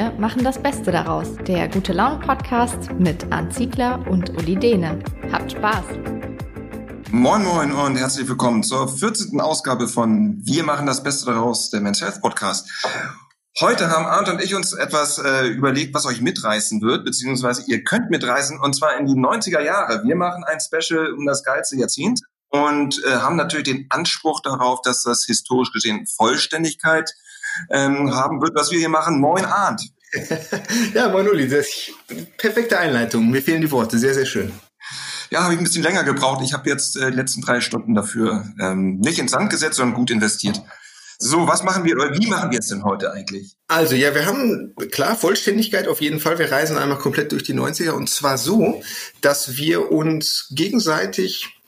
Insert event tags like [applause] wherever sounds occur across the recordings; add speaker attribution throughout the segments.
Speaker 1: Wir machen das Beste daraus. Der Gute Laune Podcast mit Arndt Ziegler und Uli Dehne. Habt Spaß!
Speaker 2: Moin Moin und herzlich willkommen zur 14. Ausgabe von Wir machen das Beste daraus, der Men's Health Podcast. Heute haben Arndt und ich uns etwas äh, überlegt, was euch mitreißen wird, beziehungsweise ihr könnt mitreißen, und zwar in die 90er Jahre. Wir machen ein Special um das geilste Jahrzehnt und äh, haben natürlich den Anspruch darauf, dass das historisch gesehen Vollständigkeit ähm, haben wird, was wir hier machen. Moin Arndt. [laughs]
Speaker 3: ja, moin Uli, das perfekte Einleitung. Mir fehlen die Worte. Sehr, sehr schön.
Speaker 2: Ja, habe ich ein bisschen länger gebraucht. Ich habe jetzt äh, die letzten drei Stunden dafür ähm, nicht ins Sand gesetzt, sondern gut investiert. So, was machen wir oder wie machen wir es denn heute eigentlich?
Speaker 3: Also ja, wir haben klar Vollständigkeit auf jeden Fall. Wir reisen einmal komplett durch die 90er und zwar so, dass wir uns gegenseitig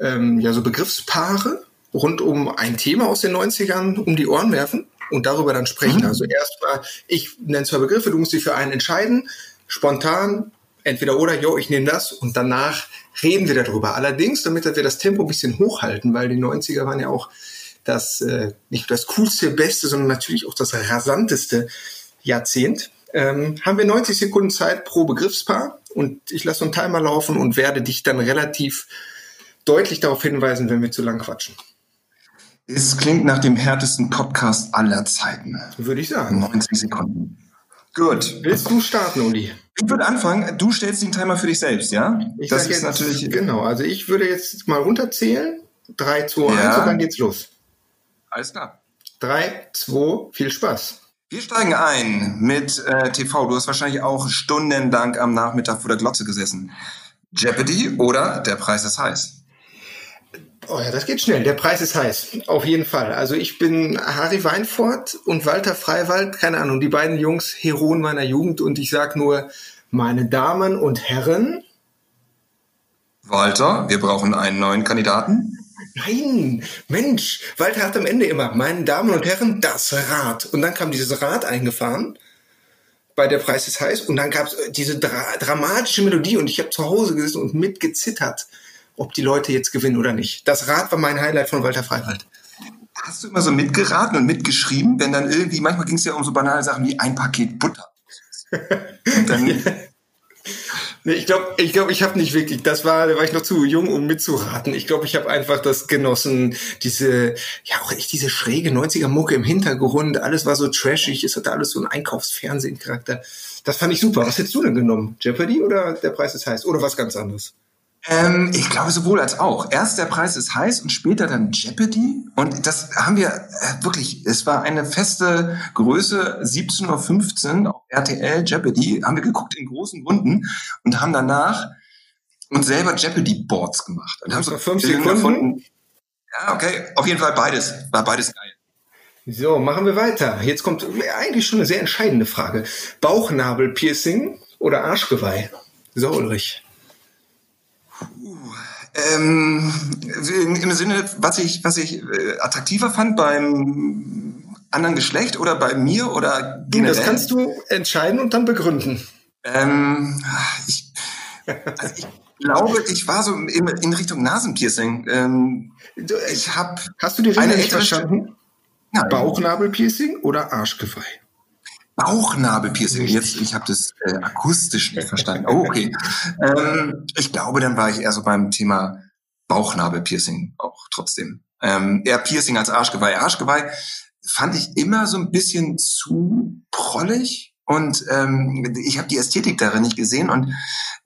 Speaker 3: ähm, ja so Begriffspaare rund um ein Thema aus den 90ern um die Ohren werfen und darüber dann sprechen. Mhm. Also erstmal, ich nenne zwei Begriffe, du musst dich für einen entscheiden, spontan, entweder oder, jo, ich nehme das und danach reden wir darüber. Allerdings, damit wir das Tempo ein bisschen hochhalten, weil die 90er waren ja auch das, äh, nicht das coolste, beste, sondern natürlich auch das rasanteste Jahrzehnt, ähm, haben wir 90 Sekunden Zeit pro Begriffspaar und ich lasse einen Timer laufen und werde dich dann relativ deutlich darauf hinweisen, wenn wir zu lang quatschen.
Speaker 2: Es klingt nach dem härtesten Podcast aller Zeiten.
Speaker 3: Würde ich sagen.
Speaker 2: 90 Sekunden. Gut.
Speaker 3: Willst du starten, Uli?
Speaker 2: Ich würde anfangen. Du stellst den Timer für dich selbst, ja?
Speaker 3: Ich das ist jetzt, natürlich. Genau. Also ich würde jetzt mal runterzählen. 3, 2, ja. 1 und dann geht's los.
Speaker 2: Alles klar.
Speaker 3: 3, 2, viel Spaß.
Speaker 2: Wir steigen ein mit äh, TV. Du hast wahrscheinlich auch stundenlang am Nachmittag vor der Glotze gesessen. Jeopardy oder Der Preis ist heiß?
Speaker 3: Oh ja, das geht schnell. Der Preis ist heiß. Auf jeden Fall. Also ich bin Harry Weinfurt und Walter Freiwald, keine Ahnung, die beiden Jungs, Heroen meiner Jugend. Und ich sag nur, meine Damen und Herren.
Speaker 2: Walter, wir brauchen einen neuen Kandidaten.
Speaker 3: Nein, Mensch, Walter hat am Ende immer, meine Damen und Herren, das Rad. Und dann kam dieses Rad eingefahren bei der Preis ist heiß und dann gab es diese dra dramatische Melodie und ich habe zu Hause gesessen und mitgezittert ob die Leute jetzt gewinnen oder nicht. Das Rad war mein Highlight von Walter Freiwald.
Speaker 2: Hast du immer so mitgeraten und mitgeschrieben, wenn dann irgendwie, manchmal ging es ja um so banale Sachen wie ein Paket Butter.
Speaker 3: Dann, [laughs] nee, ich glaube, ich glaube, ich habe nicht wirklich. Das war, da war ich noch zu jung, um mitzuraten. Ich glaube, ich habe einfach das genossen, diese, ja auch echt diese schräge 90er Mucke im Hintergrund. Alles war so trashig. Es hatte alles so einen Einkaufsfernsehen-Charakter. Das fand ich super. Was hättest du denn genommen? Jeopardy oder der Preis ist heiß oder was ganz anderes?
Speaker 2: Ähm, ich glaube sowohl als auch. Erst der Preis ist heiß und später dann Jeopardy. Und das haben wir äh, wirklich, es war eine feste Größe, 17.15 Uhr auf RTL Jeopardy, haben wir geguckt in großen Runden und haben danach uns selber Jeopardy-Boards gemacht. Und haben so fünf Sekunden gefunden. Ja, okay, auf jeden Fall beides. War beides geil.
Speaker 3: So, machen wir weiter. Jetzt kommt eigentlich schon eine sehr entscheidende Frage. Bauchnabelpiercing oder Arschgeweih? So, Ulrich.
Speaker 2: Ähm, Im Sinne, was ich, was ich äh, attraktiver fand beim anderen Geschlecht oder bei mir oder
Speaker 3: generell? Das kannst du entscheiden und dann begründen.
Speaker 2: Ähm, ich, also ich glaube, ich war so in, in Richtung Nasenpiercing. Ähm,
Speaker 3: ich habe. Hast du die Regel nicht verstanden? Nein. Bauchnabelpiercing oder Arschgeweih?
Speaker 2: Bauchnabelpiercing. Jetzt, ich habe das äh, akustisch nicht verstanden. Oh, okay. ähm, ich glaube, dann war ich eher so beim Thema Bauchnabelpiercing auch trotzdem. Ähm, eher Piercing als Arschgeweih. Arschgeweih fand ich immer so ein bisschen zu prollig und ähm, ich habe die Ästhetik darin nicht gesehen und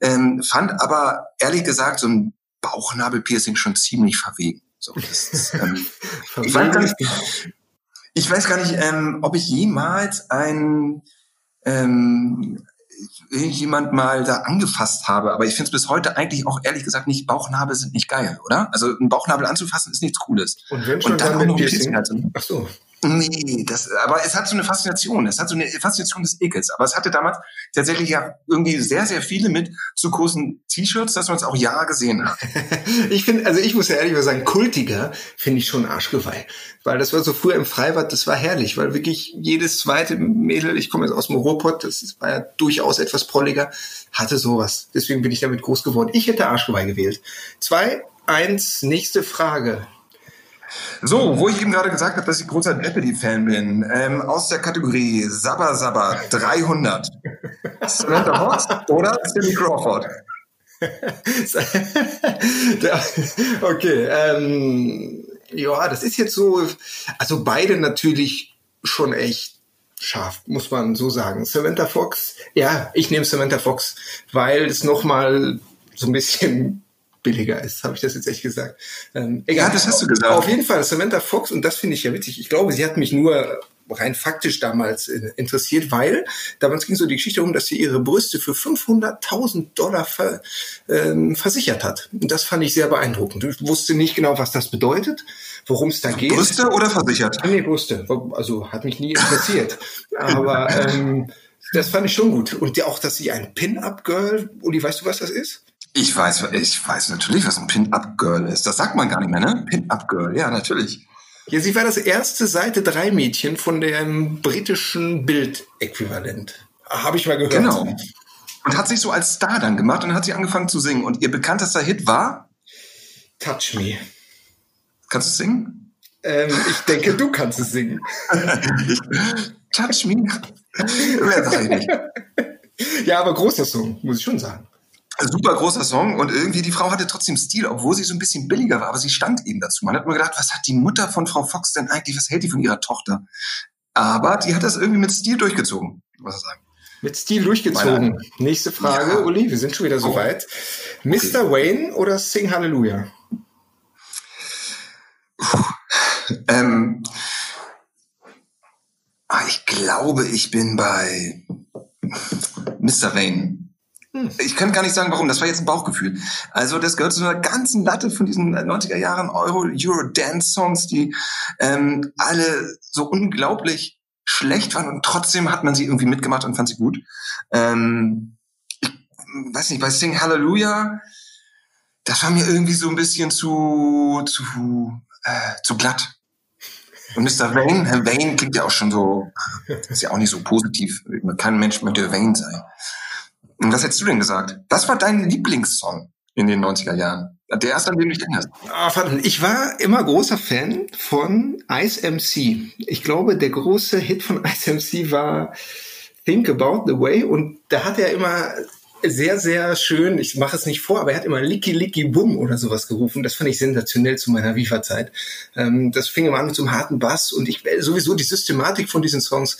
Speaker 2: ähm, fand aber ehrlich gesagt so ein Bauchnabelpiercing schon ziemlich verwegen. So, das, ist, ähm, [laughs] ich, gar nicht, ich weiß gar nicht, ähm, ob ich jemals ein ähm, jemand mal da angefasst habe, aber ich finde es bis heute eigentlich auch ehrlich gesagt nicht, Bauchnabel sind nicht geil, oder? Also ein Bauchnabel anzufassen ist nichts Cooles.
Speaker 3: Und wenn schon Und dann, dann auch noch ein Piercing. Piercing
Speaker 2: Ach so. Nee, das, aber es hat so eine Faszination. Es hat so eine Faszination des Ekels. Aber es hatte damals tatsächlich ja irgendwie sehr, sehr viele mit zu großen T-Shirts, dass man es auch ja gesehen hat. [laughs]
Speaker 3: ich finde, also ich muss ja ehrlich sagen, kultiger finde ich schon Arschgeweih. Weil das war so früher im Freibad, das war herrlich, weil wirklich jedes zweite Mädel, ich komme jetzt aus dem Ruhrpott, das war ja durchaus etwas prolliger, hatte sowas. Deswegen bin ich damit groß geworden. Ich hätte Arschgeweih gewählt. Zwei, eins, nächste Frage.
Speaker 2: So, wo ich eben gerade gesagt habe, dass ich großer Jeopardy-Fan bin, ähm, aus der Kategorie Sabba Sabba 300. Samantha Fox oder Cindy Crawford? [laughs]
Speaker 3: okay, ähm, ja, das ist jetzt so, also beide natürlich schon echt scharf, muss man so sagen. Samantha Fox, ja, ich nehme Samantha Fox, weil es nochmal so ein bisschen billiger ist, habe ich das jetzt echt gesagt.
Speaker 2: Ähm, egal, ja, das hast du gesagt.
Speaker 3: Auf jeden Fall, Samantha Fox, und das finde ich ja witzig. Ich glaube, sie hat mich nur rein faktisch damals äh, interessiert, weil damals ging so die Geschichte um, dass sie ihre Brüste für 500.000 Dollar ver, ähm, versichert hat. Und das fand ich sehr beeindruckend. Ich wusste nicht genau, was das bedeutet, worum es da geht.
Speaker 2: Brüste oder versichert?
Speaker 3: Nee, Brüste. Also hat mich nie interessiert. Aber ähm, das fand ich schon gut. Und auch, dass sie ein Pin-Up-Girl, Uli, weißt du, was das ist?
Speaker 2: Ich weiß, ich weiß natürlich, was ein Pin-Up-Girl ist. Das sagt man gar nicht mehr, ne? Pin-Up-Girl, ja, natürlich.
Speaker 3: Ja, sie war das erste Seite 3 Mädchen von dem britischen Bild-Äquivalent. Habe ich mal gehört.
Speaker 2: Genau. Und hat sich so als Star dann gemacht und hat sie angefangen zu singen. Und ihr bekanntester Hit war?
Speaker 3: Touch Me.
Speaker 2: Kannst du singen?
Speaker 3: Ähm, ich denke, du kannst es singen. [laughs]
Speaker 2: Touch Me? Wer weiß ich nicht.
Speaker 3: Ja, aber großer Song, muss ich schon sagen
Speaker 2: super großer Song und irgendwie die Frau hatte trotzdem Stil, obwohl sie so ein bisschen billiger war, aber sie stand eben dazu. Man hat mir gedacht, was hat die Mutter von Frau Fox denn eigentlich, was hält die von ihrer Tochter? Aber die hat das irgendwie mit Stil durchgezogen, was ich sagen.
Speaker 3: Mit Stil durchgezogen. Meine, Nächste Frage, ja. Uli, wir sind schon wieder so oh. weit. Mr. Okay. Wayne oder Sing Hallelujah?
Speaker 2: Ähm, ah, ich glaube, ich bin bei Mr. Wayne. Hm. Ich kann gar nicht sagen, warum. Das war jetzt ein Bauchgefühl. Also das gehört zu einer ganzen Latte von diesen 90er Jahren Euro Euro Dance Songs, die ähm, alle so unglaublich schlecht waren und trotzdem hat man sie irgendwie mitgemacht und fand sie gut. Ähm, ich weiß nicht, bei Sing Hallelujah, das war mir irgendwie so ein bisschen zu zu äh, zu glatt. Und Mr. Wayne, Herr Wayne klingt ja auch schon so, ist ja auch nicht so positiv. Kein Mensch möchte Wayne sein. Und was hättest du denn gesagt? Was war dein Lieblingssong in den 90er Jahren? Der erste, an den du dich erinnerst.
Speaker 3: Ah. Ich war immer großer Fan von Ice MC. Ich glaube, der große Hit von [laughs] Ice MC war Think About the Way und da hat er immer sehr, sehr schön, ich mache es nicht vor, aber er hat immer Licky Licky Bum oder sowas gerufen. Das fand ich sensationell zu meiner Viva-Zeit. Ähm, das fing immer an mit so einem harten Bass und ich sowieso die Systematik von diesen Songs.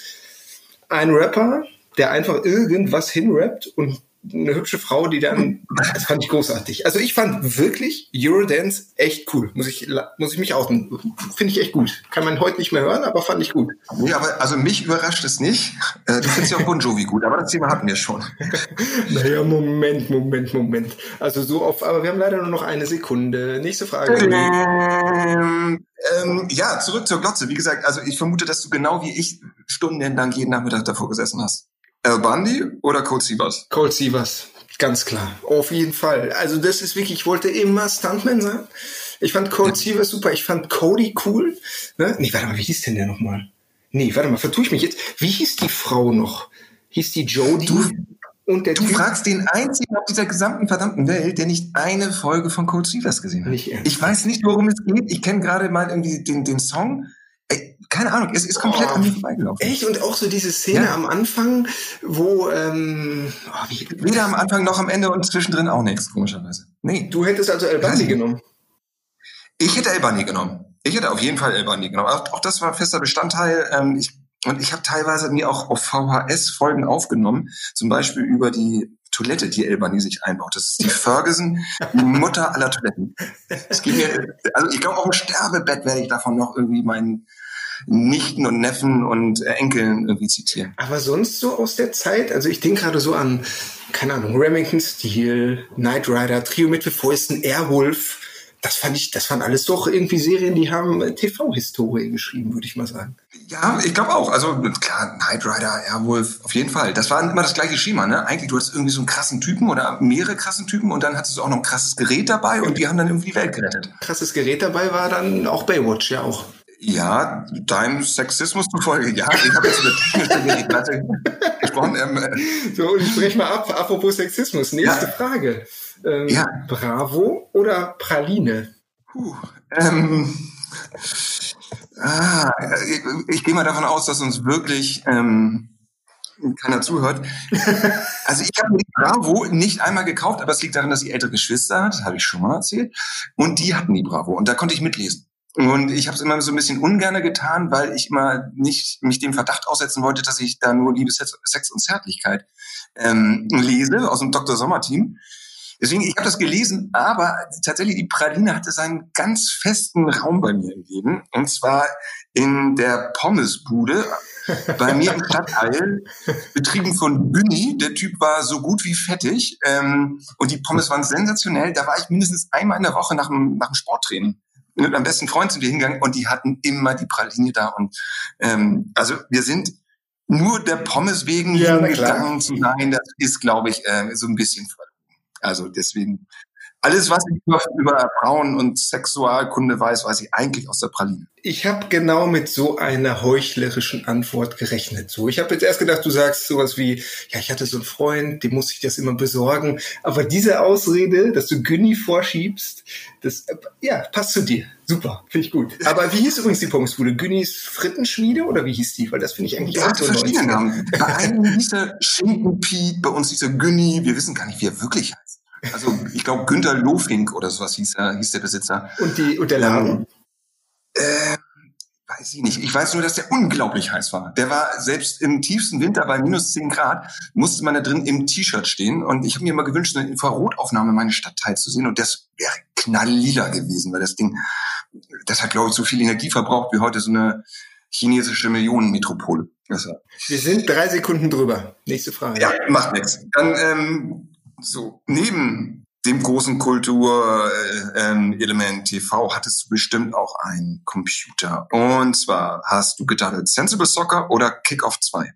Speaker 3: Ein Rapper, der einfach irgendwas hinrappt und eine hübsche Frau, die dann, das fand ich großartig. Also ich fand wirklich Eurodance echt cool. Muss ich, muss ich mich outen. Finde ich echt gut. Kann man heute nicht mehr hören, aber fand ich gut.
Speaker 2: Nee, aber also mich überrascht es nicht. Äh, du findest ja auch Bon Jovi gut, aber das Thema hatten wir schon. [laughs]
Speaker 3: naja, Moment, Moment, Moment. Also so auf, aber wir haben leider nur noch eine Sekunde. Nächste Frage.
Speaker 2: Ähm, ähm, ja, zurück zur Glotze. Wie gesagt, also ich vermute, dass du genau wie ich stundenlang jeden Nachmittag davor gesessen hast. Al Bundy oder Cold Sievers?
Speaker 3: Cold Sievers, ganz klar. Auf jeden Fall. Also das ist wirklich, ich wollte immer Stuntman sein. Ich fand Cold ja. Sievers super. Ich fand Cody cool. Ne? Nee, warte mal, wie hieß denn der nochmal? Nee, warte mal, vertue ich mich jetzt. Wie hieß die Frau noch? Hieß die Jodie?
Speaker 2: Du, und der du typ, fragst den einzigen auf dieser gesamten verdammten Welt, der nicht eine Folge von Cold Sievers gesehen hat. Nicht ich weiß nicht, worum es geht. Ich kenne gerade mal irgendwie den, den Song keine Ahnung, es ist komplett oh, an mir vorbeigelaufen.
Speaker 3: Echt? Und auch so diese Szene ja. am Anfang, wo ähm,
Speaker 2: oh, wie, weder am Anfang noch am Ende und zwischendrin auch nichts, komischerweise.
Speaker 3: Nee. Du hättest also El Bandi genommen.
Speaker 2: Ich hätte El Bandi genommen. Ich hätte auf jeden Fall El Bandi genommen. Auch, auch das war fester Bestandteil. Ähm, ich, und ich habe teilweise mir auch auf VHS Folgen aufgenommen, zum Beispiel über die Toilette, die El Bandi sich einbaut. Das ist die [laughs] Ferguson, die Mutter aller Toiletten. Es geht mir, also ich glaube, auf dem Sterbebett werde ich davon noch irgendwie meinen Nichten und Neffen und äh, Enkeln irgendwie zitieren.
Speaker 3: Aber sonst so aus der Zeit, also ich denke gerade so an, keine Ahnung, Remington Steel, Knight Rider, Trio mit vier Fäusten, Airwolf. Das fand ich, das waren alles doch irgendwie Serien, die haben äh, TV-Historie geschrieben, würde ich mal sagen.
Speaker 2: Ja, ich glaube auch. Also klar, Knight Rider, Airwolf, auf jeden Fall. Das war immer das gleiche Schema, ne? Eigentlich, du hast irgendwie so einen krassen Typen oder mehrere krassen Typen und dann hattest du auch noch ein krasses Gerät dabei und die haben dann irgendwie die Welt gerettet.
Speaker 3: Krasses Gerät dabei war dann auch Baywatch, ja auch.
Speaker 2: Ja, deinem Sexismus zufolge, ja. Ich habe jetzt über technische Platte gesprochen. Ähm,
Speaker 3: äh. so, und ich spreche mal ab. Apropos Sexismus. Nächste ja. Frage. Ähm, ja. Bravo oder Praline?
Speaker 2: Puh, ähm, Ah, ich, ich gehe mal davon aus, dass uns wirklich ähm, keiner zuhört. [laughs] Also ich habe die Bravo nicht einmal gekauft, aber es liegt daran, dass sie ältere Geschwister hat, habe ich schon mal erzählt. Und die hatten die Bravo und da konnte ich mitlesen. Und ich habe es immer so ein bisschen ungerne getan, weil ich immer nicht mich dem Verdacht aussetzen wollte, dass ich da nur Liebe, Sex und Zärtlichkeit ähm, lese aus dem Dr. Sommer-Team. Deswegen, ich habe das gelesen, aber tatsächlich die Praline hatte seinen ganz festen Raum bei mir im Leben. Und zwar in der Pommesbude [laughs] bei mir im Stadtteil, betrieben von Günni. Der Typ war so gut wie fettig. Ähm, und die Pommes waren sensationell. Da war ich mindestens einmal in der Woche nach dem, nach dem Sporttraining. Mit meinem besten Freund sind wir hingegangen und die hatten immer die Praline da. Und ähm, also wir sind nur der Pommes wegen ja, hingegangen zu sein. Das ist, glaube ich, äh, so ein bisschen verloren. Also deswegen, alles, was ich über Frauen und Sexualkunde weiß, weiß ich eigentlich aus der Praline.
Speaker 3: Ich habe genau mit so einer heuchlerischen Antwort gerechnet. So, ich habe jetzt erst gedacht, du sagst sowas wie, ja, ich hatte so einen Freund, dem muss ich das immer besorgen. Aber diese Ausrede, dass du Günni vorschiebst, das, ja, passt zu dir. Super, finde ich gut. Aber wie hieß übrigens die Pommesbude? Günnis Frittenschmiede oder wie hieß die? Weil das finde ich eigentlich
Speaker 2: auch so verschiedene Namen. Bei einem hieß er Schinkenpiet, bei uns hieß er Günni. Wir wissen gar nicht, wie er wirklich. Also ich glaube Günther Lofink oder sowas hieß, er, hieß der Besitzer.
Speaker 3: Und, die, und der Laden?
Speaker 2: Äh, weiß ich nicht. Ich weiß nur, dass der unglaublich heiß war. Der war selbst im tiefsten Winter bei minus 10 Grad, musste man da drin im T-Shirt stehen. Und ich habe mir immer gewünscht, eine Infrarotaufnahme meines Stadtteils zu sehen. Und das wäre knalllila gewesen, weil das Ding, das hat, glaube ich, so viel Energie verbraucht wie heute so eine chinesische Millionenmetropole.
Speaker 3: Wir sind drei Sekunden drüber. Nächste Frage.
Speaker 2: Ja, macht nichts. Dann ähm, so neben dem großen Kulturelement äh, TV hattest du bestimmt auch einen Computer. Und zwar hast du gedacht Sensible Soccer oder Kickoff 2?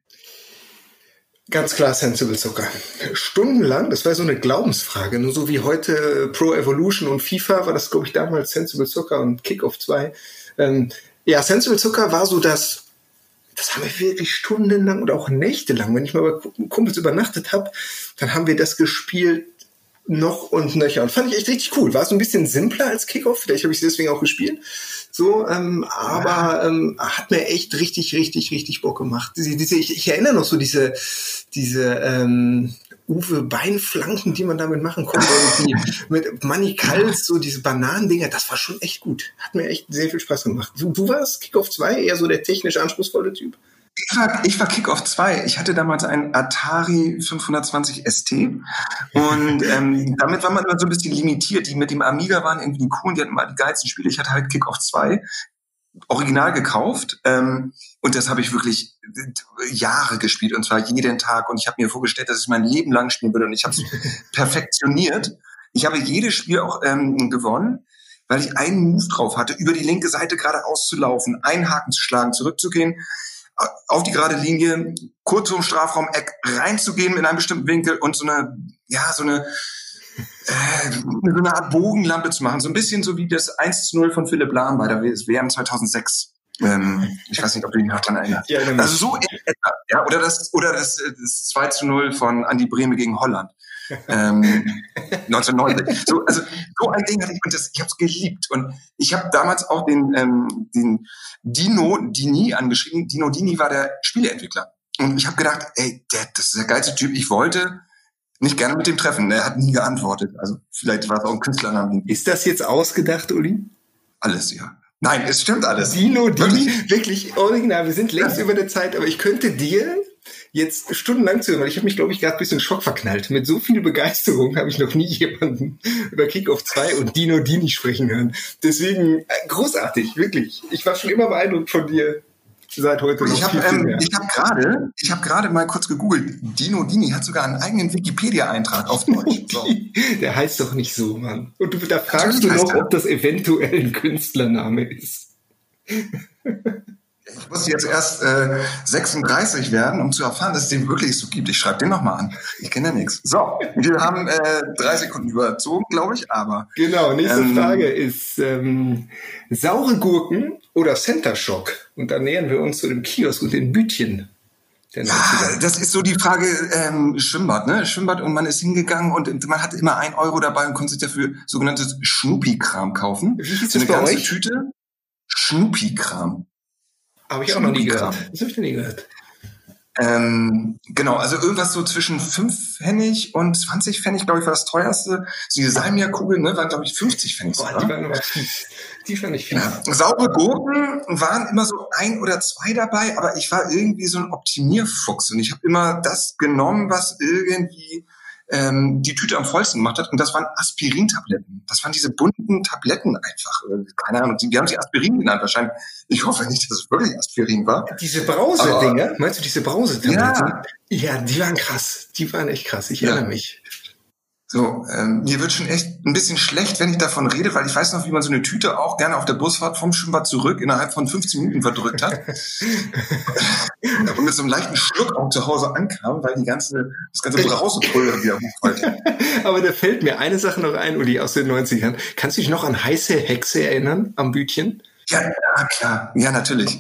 Speaker 3: Ganz klar Sensible Soccer. Stundenlang, das war so eine Glaubensfrage. Nur so wie heute Pro Evolution und FIFA war das, glaube ich, damals Sensible Soccer und Kickoff 2. Ähm, ja, Sensible Soccer war so das das haben wir wirklich stundenlang oder auch nächtelang. Wenn ich mal bei Kumpels übernachtet habe, dann haben wir das gespielt noch und nöcher. Und fand ich echt richtig cool. War so ein bisschen simpler als Kickoff, vielleicht habe ich es deswegen auch gespielt. So, ähm, aber ähm, hat mir echt richtig, richtig, richtig Bock gemacht. Diese, diese, ich, ich erinnere noch so diese, diese ähm, Uwe Beinflanken, die man damit machen konnte, [laughs] mit Manikals, so diese Bananendinger, das war schon echt gut. Hat mir echt sehr viel Spaß gemacht. Du, du warst Kickoff 2 eher so der technisch anspruchsvolle Typ?
Speaker 2: Ich war, ich war Kickoff 2. Ich hatte damals einen Atari 520 ST und ähm, damit war man immer so ein bisschen limitiert. Die mit dem Amiga waren irgendwie die coolen, die hatten mal die geilsten Spiele. Ich hatte halt Kickoff 2 original gekauft ähm, und das habe ich wirklich Jahre gespielt und zwar jeden Tag und ich habe mir vorgestellt, dass ich mein Leben lang spielen würde und ich habe es [laughs] perfektioniert. Ich habe jedes Spiel auch ähm, gewonnen, weil ich einen Move drauf hatte, über die linke Seite geradeaus zu laufen, einen Haken zu schlagen, zurückzugehen, auf die gerade Linie, kurz zum Strafraum-Eck reinzugehen in einen bestimmten Winkel und so eine, ja, so eine, äh, so eine Art Bogenlampe zu machen. So ein bisschen so wie das 1 zu 0 von Philipp Lahm bei der WM 2006. Ähm, ich weiß nicht, ob du dich noch daran erinnerst. Ja, also so etwa, ja, oder das, oder das, das 2 zu 0 von Andi Brehme gegen Holland. ähm, [laughs] 1990. So, also so ein Ding hatte ich und das, ich habe es geliebt und ich habe damals auch den, ähm, den Dino Dini angeschrieben. Dino Dini war der Spieleentwickler und ich habe gedacht, ey, der, das ist der geilste Typ. Ich wollte nicht gerne mit dem treffen. Er hat nie geantwortet. Also vielleicht war es auch ein Künstlername.
Speaker 3: Ist das jetzt ausgedacht, Uli?
Speaker 2: Alles, ja. Nein, es stimmt alles.
Speaker 3: Dino, Dini, wirklich, wirklich original. Wir sind längst ja. über der Zeit, aber ich könnte dir jetzt stundenlang zuhören, weil ich habe mich, glaube ich, gerade ein bisschen Schock verknallt. Mit so viel Begeisterung habe ich noch nie jemanden über Kickoff 2 und Dino Dini sprechen hören. Deswegen äh, großartig, wirklich. Ich war schon immer beeindruckt von dir seit heute.
Speaker 2: Ich habe ähm, ich hab gerade ich habe gerade mal kurz gegoogelt. Dino Dini hat sogar einen eigenen Wikipedia-Eintrag auf Deutsch. So. [laughs]
Speaker 3: Der heißt doch nicht so, Mann. Und du, da fragst du noch, ob das eventuell ein Künstlername ist. [laughs]
Speaker 2: Ich muss jetzt erst äh, 36 werden, um zu erfahren, dass es den wirklich so gibt. Ich schreibe den nochmal an. Ich kenne ja nichts. So, wir haben äh, drei Sekunden überzogen, glaube ich, aber.
Speaker 3: Genau, nächste ähm, Frage ist ähm, saure Gurken oder Center Shock? Und dann nähern wir uns zu dem Kiosk und den Bütchen.
Speaker 2: Ja, das ist so die Frage ähm, Schwimmbad, ne? Schwimmbad und man ist hingegangen und man hatte immer ein Euro dabei und konnte sich dafür sogenanntes Schnupi-Kram kaufen.
Speaker 3: Wie hieß so eine ganze euch?
Speaker 2: Tüte. Schnupi-Kram.
Speaker 3: Habe ich auch noch nie gehört. Das habe ich noch nie gehört.
Speaker 2: Ähm, genau, also irgendwas so zwischen 5 Pfennig und 20 Pfennig, glaube ich, war das teuerste. So diese Salmiakkugeln, ne, waren, glaube ich, 50 Pfennig.
Speaker 3: Boah, die waren aber fies. Die fand ich fies.
Speaker 2: Ja. Saure Gurken waren immer so ein oder zwei dabei, aber ich war irgendwie so ein Optimierfuchs und ich habe immer das genommen, was irgendwie ähm, die Tüte am vollsten gemacht hat. Und das waren Aspirin-Tabletten. Das waren diese bunten Tabletten einfach. Keine Ahnung, die, wir haben sie Aspirin genannt wahrscheinlich. Ich hoffe nicht, dass es wirklich Aspirin war.
Speaker 3: Diese Brause-Dinger, meinst du diese Brause-Tabletten? Ja. ja, die waren krass. Die waren echt krass. Ich ja. erinnere mich.
Speaker 2: So, ähm, mir wird schon echt ein bisschen schlecht, wenn ich davon rede, weil ich weiß noch, wie man so eine Tüte auch gerne auf der Busfahrt vom Schwimmbad zurück innerhalb von 15 Minuten verdrückt hat. [laughs] und mit so einem leichten Schluck auch zu Hause ankam, weil die ganze, das ganze Brausepulver wieder hochfällt. [laughs]
Speaker 3: Aber da fällt mir eine Sache noch ein, Uli, aus den 90ern. Kannst du dich noch an heiße Hexe erinnern am Bütchen?
Speaker 2: Ja, klar. Ja, natürlich.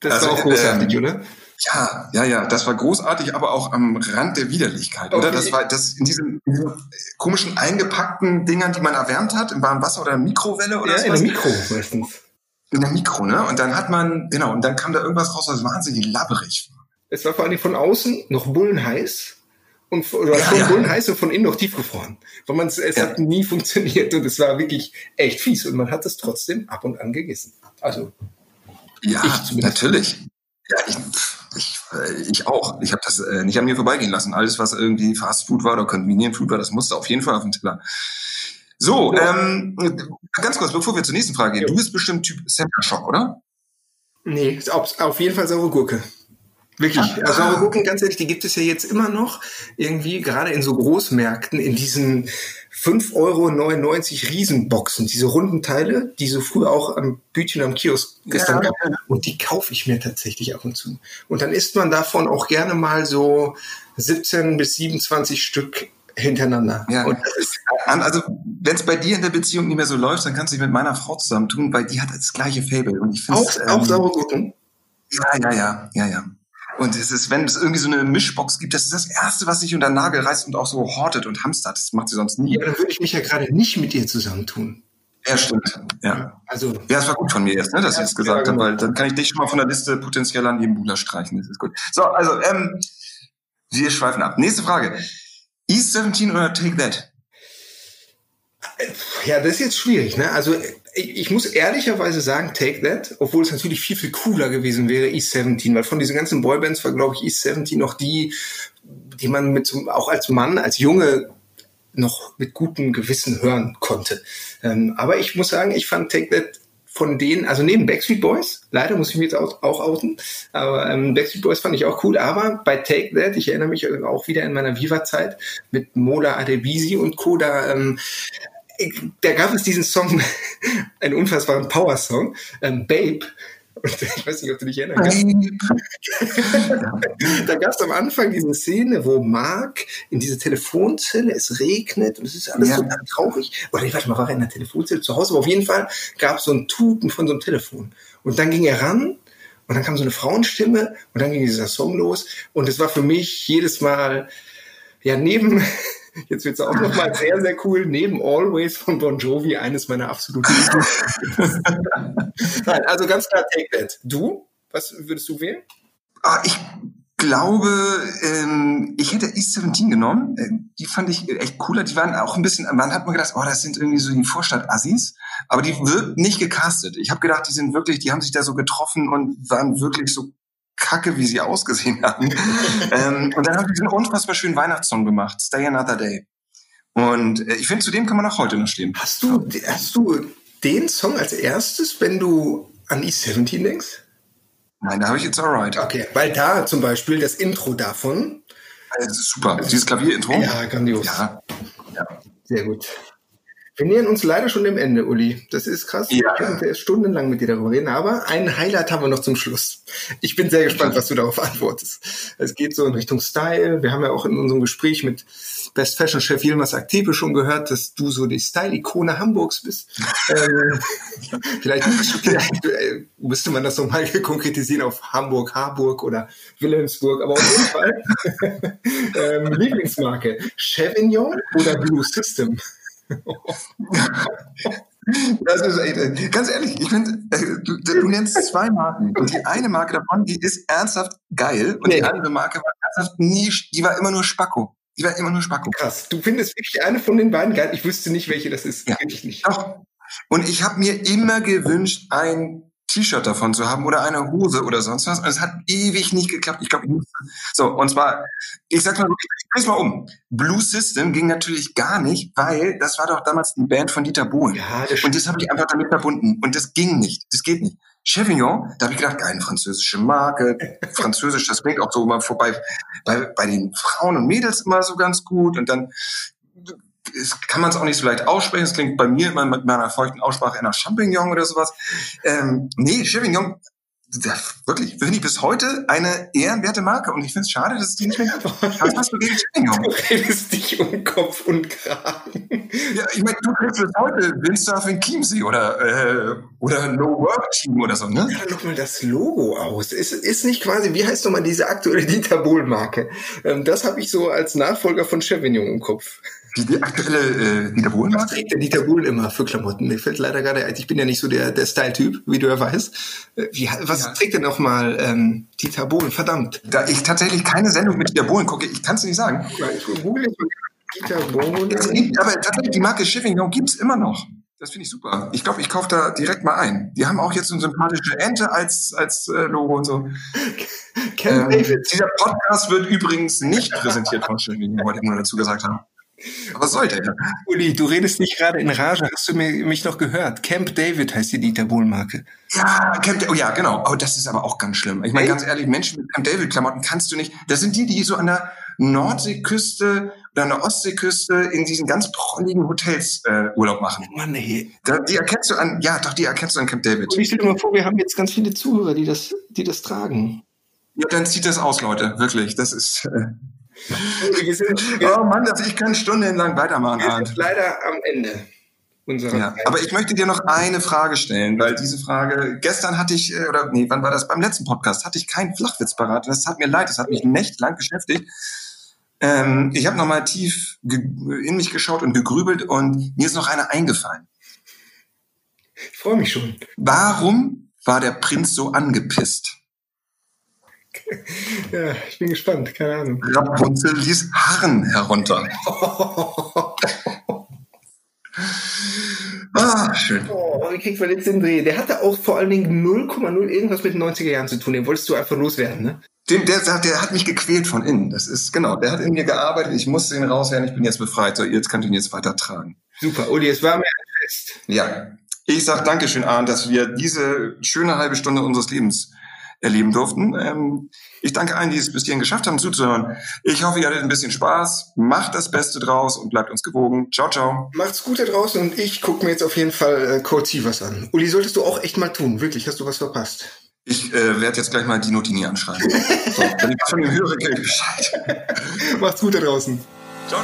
Speaker 3: Das also, war auch großartig, ähm, oder?
Speaker 2: Ja, ja, ja, das war großartig, aber auch am Rand der Widerlichkeit, oder? Das war das in diesen, in diesen, komischen eingepackten Dingern, die man erwärmt hat, im warmen Wasser oder Mikrowelle oder
Speaker 3: ja,
Speaker 2: so.
Speaker 3: In der Mikro meistens.
Speaker 2: In der Mikro, ne? Und dann hat man, genau, und dann kam da irgendwas raus, was wahnsinnig labberig war.
Speaker 3: Es war vor allem von außen noch bullenheiß und oder ja, von ja. bullenheiß und von innen noch tiefgefroren. Weil man es ja. hat nie funktioniert und es war wirklich echt fies und man hat es trotzdem ab und an gegessen. Also
Speaker 2: ja, natürlich. Ja, ich, ich, äh, ich auch. Ich habe das äh, nicht an mir vorbeigehen lassen. Alles, was irgendwie Fast Food war oder Convenient Food war, das musste auf jeden Fall auf den Teller. So, ähm, ganz kurz, bevor wir zur nächsten Frage gehen. Du bist bestimmt Typ Center Shock, oder?
Speaker 3: Nee, auf, auf jeden Fall saure Gurke. Wirklich. Also saure Gurken, ganz ehrlich, die gibt es ja jetzt immer noch irgendwie, gerade in so Großmärkten, in diesen 5,99 Euro Riesenboxen, diese runden Teile, die so früher auch am Bütchen am Kiosk gestern ja. gab. Und die kaufe ich mir tatsächlich ab und zu. Und dann isst man davon auch gerne mal so 17 bis 27 Stück hintereinander.
Speaker 2: Ja. Und also wenn es bei dir in der Beziehung nicht mehr so läuft, dann kannst du dich mit meiner Frau zusammentun, weil die hat das gleiche Fable. Und ich
Speaker 3: auch, ähm, auch saure Gurken?
Speaker 2: Ja, ja, ja, ja, ja. Und es ist, wenn es irgendwie so eine Mischbox gibt, das ist das Erste, was sich unter den Nagel reißt und auch so hortet und hamstert. Das macht sie sonst nie.
Speaker 3: Ja, dann würde ich mich ja gerade nicht mit ihr zusammentun.
Speaker 2: Ja, stimmt. Ja. Also, ja, es war gut von mir erst, ne, dass ich es gesagt ja, genau. habe, weil dann kann ich dich schon mal von der Liste potenziell an jedem Buhler streichen. Das ist gut. So, also, ähm, wir schweifen ab. Nächste Frage. East 17 oder Take That?
Speaker 3: Ja, das ist jetzt schwierig, ne? Also ich muss ehrlicherweise sagen, Take That, obwohl es natürlich viel, viel cooler gewesen wäre, East 17, weil von diesen ganzen Boybands war, glaube ich, East 17 noch die, die man mit so, auch als Mann, als Junge noch mit gutem Gewissen hören konnte. Ähm, aber ich muss sagen, ich fand Take That von denen, also neben Backstreet Boys, leider muss ich mich jetzt auch, auch outen, aber ähm, Backstreet Boys fand ich auch cool, aber bei Take That, ich erinnere mich auch wieder in meiner Viva-Zeit mit Mola Adebisi und Co., da ähm, da gab es diesen Song, [laughs] einen unfassbaren Power-Song, ähm, Babe. Und [laughs] ich weiß nicht, ob du dich erinnern kannst. da gab es am Anfang diese Szene, wo Mark in dieser Telefonzelle, es regnet und es ist alles ja. so traurig. Oder ich weiß mal, war er in der Telefonzelle zu Hause? Aber auf jeden Fall gab es so ein Tuten von so einem Telefon. Und dann ging er ran und dann kam so eine Frauenstimme und dann ging dieser Song los. Und es war für mich jedes Mal, ja, neben Jetzt wird es auch nochmal sehr, sehr cool. Neben Always von Bon Jovi, eines meiner absoluten [laughs] Nein, also ganz klar Take That. Du? Was würdest du wählen?
Speaker 2: Ah, ich glaube, ähm, ich hätte East 17 genommen. Äh, die fand ich echt cooler. Die waren auch ein bisschen, man hat mir gedacht, oh, das sind irgendwie so die Vorstadt-Assis. Aber die wird nicht gecastet. Ich habe gedacht, die sind wirklich, die haben sich da so getroffen und waren wirklich so kacke, wie sie ausgesehen hatten. [laughs] ähm, und dann haben sie diesen unfassbar schönen Weihnachtssong gemacht, Stay Another Day. Und äh, ich finde, zu dem kann man auch heute noch stehen.
Speaker 3: Hast du, hast du den Song als erstes, wenn du an E17 denkst?
Speaker 2: Nein, da habe ich jetzt Alright.
Speaker 3: Okay, weil da zum Beispiel das Intro davon.
Speaker 2: Das ist super. Dieses Klavierintro.
Speaker 3: Ja, grandios. Ja. ja. Sehr gut. Wir nähern uns leider schon dem Ende, Uli. Das ist krass. Ja. Wir könnten stundenlang mit dir darüber reden, aber ein Highlight haben wir noch zum Schluss. Ich bin sehr gespannt, was du darauf antwortest. Es geht so in Richtung Style. Wir haben ja auch in unserem Gespräch mit Best Fashion Chef Yilmaz Aktive schon gehört, dass du so die Style-Ikone Hamburgs bist. [laughs] ähm, vielleicht, vielleicht äh, müsste man das nochmal [laughs] konkretisieren auf Hamburg, Harburg oder Wilhelmsburg, aber auf jeden Fall [laughs] ähm, Lieblingsmarke Chevignon oder Blue System? [laughs]
Speaker 2: Das ist echt, ganz ehrlich, ich finde, äh, du, du, nennst zwei Marken und die eine Marke davon, die ist ernsthaft geil und nee. die andere Marke war ernsthaft nie, die war immer nur Spacko. Die war immer nur Spacko.
Speaker 3: Krass, du findest wirklich eine von den beiden geil. Ich wüsste nicht, welche das ist. Ja. Wirklich nicht.
Speaker 2: Doch. Und ich habe mir immer gewünscht, ein T-Shirt davon zu haben oder eine Hose oder sonst was. Und es hat ewig nicht geklappt. Ich glaube, so, und zwar, ich sag mal, ich dreh's mal um. Blue System ging natürlich gar nicht, weil das war doch damals die Band von Dieter Bohlen. Ja, das und das habe ich einfach damit verbunden. Und das ging nicht. Das geht nicht. Chevignon, da habe ich gedacht, eine französische Marke, [laughs] französisch, das klingt auch so immer vorbei bei, bei den Frauen und Mädels immer so ganz gut. Und dann es kann man es auch nicht so leicht aussprechen. Es klingt bei mir immer mit meiner feuchten Aussprache einer Champignon oder sowas. Ähm, nee, Champignon, wirklich, finde ich bis heute eine ehrenwerte Marke. Und ich finde es schade, dass es die nicht mehr gibt. Was hast du gegen
Speaker 3: Champignon? Du redest dich um Kopf und Kragen.
Speaker 2: Ja, ich meine, du kriegst bis heute Windsurf in Chiemsee oder, äh, oder No Work Team oder so, ne?
Speaker 3: Ja, doch mal das Logo aus. Ist, ist nicht quasi, wie heißt nochmal diese aktuelle Dieter Bohl-Marke? Ähm, das habe ich so als Nachfolger von Chevignon im Kopf.
Speaker 2: Die, die aktuelle äh, Dieter Bohlen
Speaker 3: Was trägt der Dieter Bohlen immer für Klamotten? Mir fällt leider gerade ein, ich bin ja nicht so der, der Style-Typ, wie du ja weißt. Äh, wie, was ja. trägt denn noch mal ähm, Dieter Bohlen? Verdammt.
Speaker 2: Da ich tatsächlich keine Sendung mit Dieter Bohlen gucke, ich kann es nicht sagen. Ich google Dieter Bohlen. Gibt, aber tatsächlich, die Marke Schiffingau gibt's immer noch. Das finde ich super. Ich glaube, ich kaufe da direkt mal ein. Die haben auch jetzt eine sympathische Ente als, als äh, Logo und so. ähm, dieser Podcast wird übrigens nicht präsentiert von Schiffingau, wollte ich nur dazu gesagt haben. Was soll der?
Speaker 3: Uli, du redest nicht gerade in Rage. Hast du mir, mich noch gehört? Camp David heißt die Dieter Bohlen-Marke.
Speaker 2: Ja, Camp, oh ja, genau. Oh, das ist aber auch ganz schlimm. Ich meine, ganz ehrlich, Menschen mit Camp David-Klamotten kannst du nicht. Das sind die, die so an der Nordseeküste oder an der Ostseeküste in diesen ganz prolligen Hotels äh, Urlaub machen. Mann, ey. Da, die erkennst du an, ja, doch, die erkennst du an Camp David.
Speaker 3: Und ich stell dir mal vor, wir haben jetzt ganz viele Zuhörer, die das, die das tragen.
Speaker 2: Ja, dann zieht das aus, Leute. Wirklich. Das ist. Äh, oh Mann, also ich kann stundenlang weitermachen.
Speaker 3: Wir sind leider am Ende.
Speaker 2: Ja, aber ich möchte dir noch eine Frage stellen, weil diese Frage, gestern hatte ich, äh, oder nee, wann war das? Beim letzten Podcast hatte ich keinen Flachwitz parat. Das hat mir leid, das hat mich nächtelang beschäftigt. Ähm, ich habe nochmal tief in mich geschaut und gegrübelt und mir ist noch eine eingefallen.
Speaker 3: Ich freue mich schon.
Speaker 2: Warum war der Prinz so angepisst? [laughs]
Speaker 3: Ja, ich bin gespannt, keine Ahnung.
Speaker 2: Rapunzel ließ Haaren herunter. [laughs]
Speaker 3: ah, schön. Oh, wie kriegt man jetzt den Dreh? Der hatte auch vor allen Dingen 0,0 irgendwas mit den 90er Jahren zu tun. Den wolltest du einfach loswerden, ne?
Speaker 2: Dem, der, der hat mich gequält von innen. Das ist, genau, der hat in mir gearbeitet. Ich musste ihn rauswerden. Ich bin jetzt befreit. So, jetzt kann ich ihn jetzt weiter tragen.
Speaker 3: Super, Uli, es war mir ein Fest.
Speaker 2: Ja. Ich sag Dankeschön, Arndt, dass wir diese schöne halbe Stunde unseres Lebens erleben durften. Ähm, ich danke allen, die es bis hierhin geschafft haben zuzuhören. Ich hoffe, ihr hattet ein bisschen Spaß. Macht das Beste draus und bleibt uns gewogen. Ciao, ciao.
Speaker 3: Macht's gut da draußen und ich gucke mir jetzt auf jeden Fall äh, Code was an. Uli, solltest du auch echt mal tun. Wirklich, hast du was verpasst?
Speaker 2: Ich äh, werde jetzt gleich mal Dino Dini anschreiben. [laughs] so, dann ich von dem höhere Geld Bescheid.
Speaker 3: Macht's gut da draußen. Ciao.